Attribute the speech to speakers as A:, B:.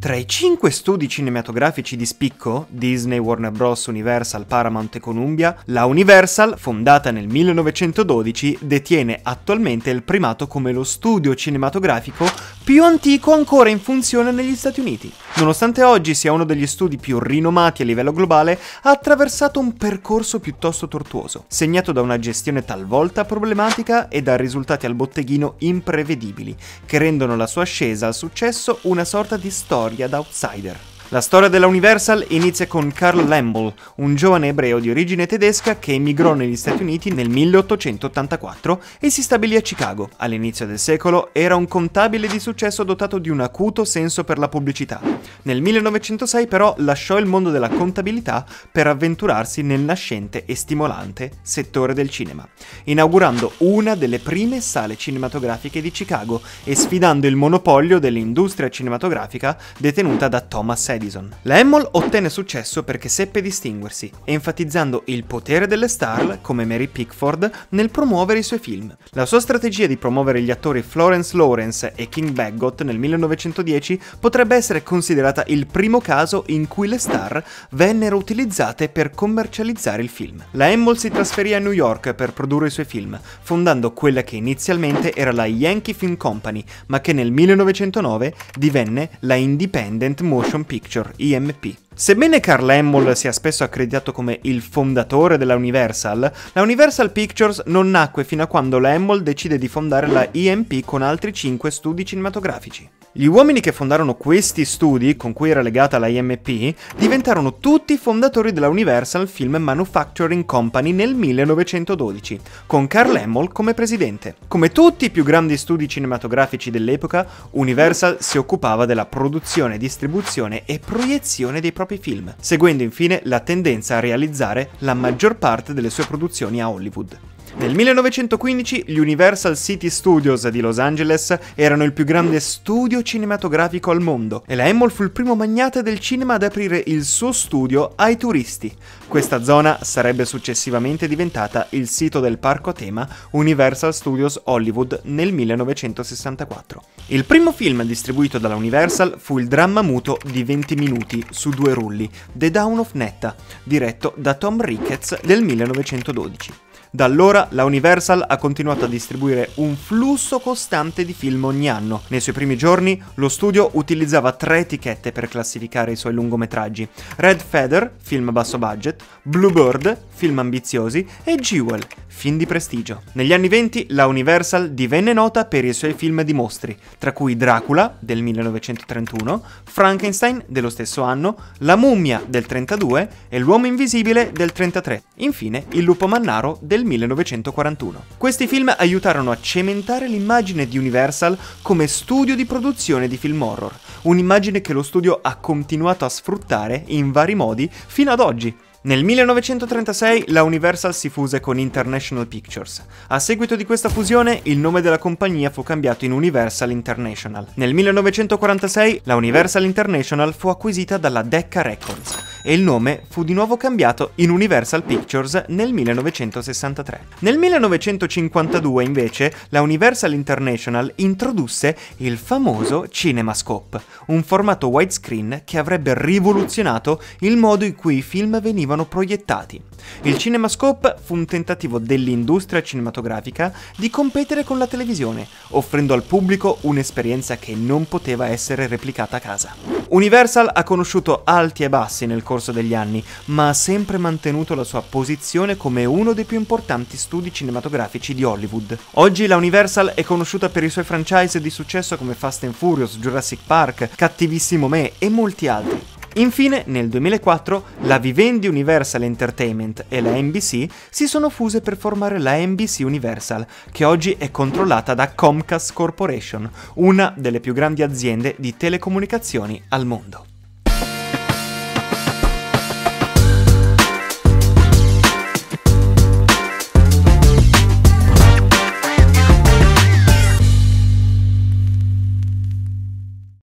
A: Tra i cinque studi cinematografici di spicco, Disney, Warner Bros., Universal, Paramount e Columbia, la Universal, fondata nel 1912, detiene attualmente il primato come lo studio cinematografico più antico ancora in funzione negli Stati Uniti. Nonostante oggi sia uno degli studi più rinomati a livello globale, ha attraversato un percorso piuttosto tortuoso, segnato da una gestione talvolta problematica e da risultati al botteghino imprevedibili, che rendono la sua ascesa al successo una sorta di storia da outsider. La storia della Universal inizia con Carl Lamble, un giovane ebreo di origine tedesca che emigrò negli Stati Uniti nel 1884 e si stabilì a Chicago. All'inizio del secolo era un contabile di successo dotato di un acuto senso per la pubblicità. Nel 1906 però lasciò il mondo della contabilità per avventurarsi nel nascente e stimolante settore del cinema, inaugurando una delle prime sale cinematografiche di Chicago e sfidando il monopolio dell'industria cinematografica detenuta da Thomas Edison. Edison. La Hemmel ottenne successo perché seppe distinguersi, enfatizzando il potere delle star, come Mary Pickford, nel promuovere i suoi film. La sua strategia di promuovere gli attori Florence Lawrence e King Baggot nel 1910 potrebbe essere considerata il primo caso in cui le star vennero utilizzate per commercializzare il film. La Hemmel si trasferì a New York per produrre i suoi film, fondando quella che inizialmente era la Yankee Film Company, ma che nel 1909 divenne la Independent Motion Picture Picture, IMP. Sebbene Carl Hamill sia spesso accreditato come il fondatore della Universal, la Universal Pictures non nacque fino a quando Hamill decide di fondare la IMP con altri 5 studi cinematografici. Gli uomini che fondarono questi studi, con cui era legata la IMP, diventarono tutti fondatori della Universal Film Manufacturing Company nel 1912, con Carl Hamill come presidente. Come tutti i più grandi studi cinematografici dell'epoca, Universal si occupava della produzione, distribuzione e proiezione dei propri film, seguendo infine la tendenza a realizzare la maggior parte delle sue produzioni a Hollywood. Nel 1915 gli Universal City Studios di Los Angeles erano il più grande studio cinematografico al mondo e la Hemmel fu il primo magnate del cinema ad aprire il suo studio ai turisti. Questa zona sarebbe successivamente diventata il sito del parco a tema Universal Studios Hollywood nel 1964. Il primo film distribuito dalla Universal fu il dramma muto di 20 minuti su due rulli, The Down of Netta, diretto da Tom Ricketts del 1912. Da allora la Universal ha continuato a distribuire un flusso costante di film ogni anno. Nei suoi primi giorni lo studio utilizzava tre etichette per classificare i suoi lungometraggi. Red Feather, film a basso budget, Bluebird, film ambiziosi e Jewel, film di prestigio. Negli anni 20 la Universal divenne nota per i suoi film di mostri, tra cui Dracula del 1931, Frankenstein dello stesso anno, La mummia del 32 e L'uomo invisibile del 33. Infine Il lupo mannaro del 1941. Questi film aiutarono a cementare l'immagine di Universal come studio di produzione di film horror, un'immagine che lo studio ha continuato a sfruttare in vari modi fino ad oggi. Nel 1936 la Universal si fuse con International Pictures. A seguito di questa fusione il nome della compagnia fu cambiato in Universal International. Nel 1946 la Universal International fu acquisita dalla Decca Records e il nome fu di nuovo cambiato in Universal Pictures nel 1963. Nel 1952 invece la Universal International introdusse il famoso CinemaScope, un formato widescreen che avrebbe rivoluzionato il modo in cui i film venivano proiettati. Il CinemaScope fu un tentativo dell'industria cinematografica di competere con la televisione, offrendo al pubblico un'esperienza che non poteva essere replicata a casa. Universal ha conosciuto alti e bassi nel corso degli anni, ma ha sempre mantenuto la sua posizione come uno dei più importanti studi cinematografici di Hollywood. Oggi la Universal è conosciuta per i suoi franchise di successo come Fast and Furious, Jurassic Park, Cattivissimo Me e molti altri. Infine, nel 2004, la Vivendi Universal Entertainment e la NBC si sono fuse per formare la NBC Universal, che oggi è controllata da Comcast Corporation, una delle più grandi aziende di telecomunicazioni al mondo.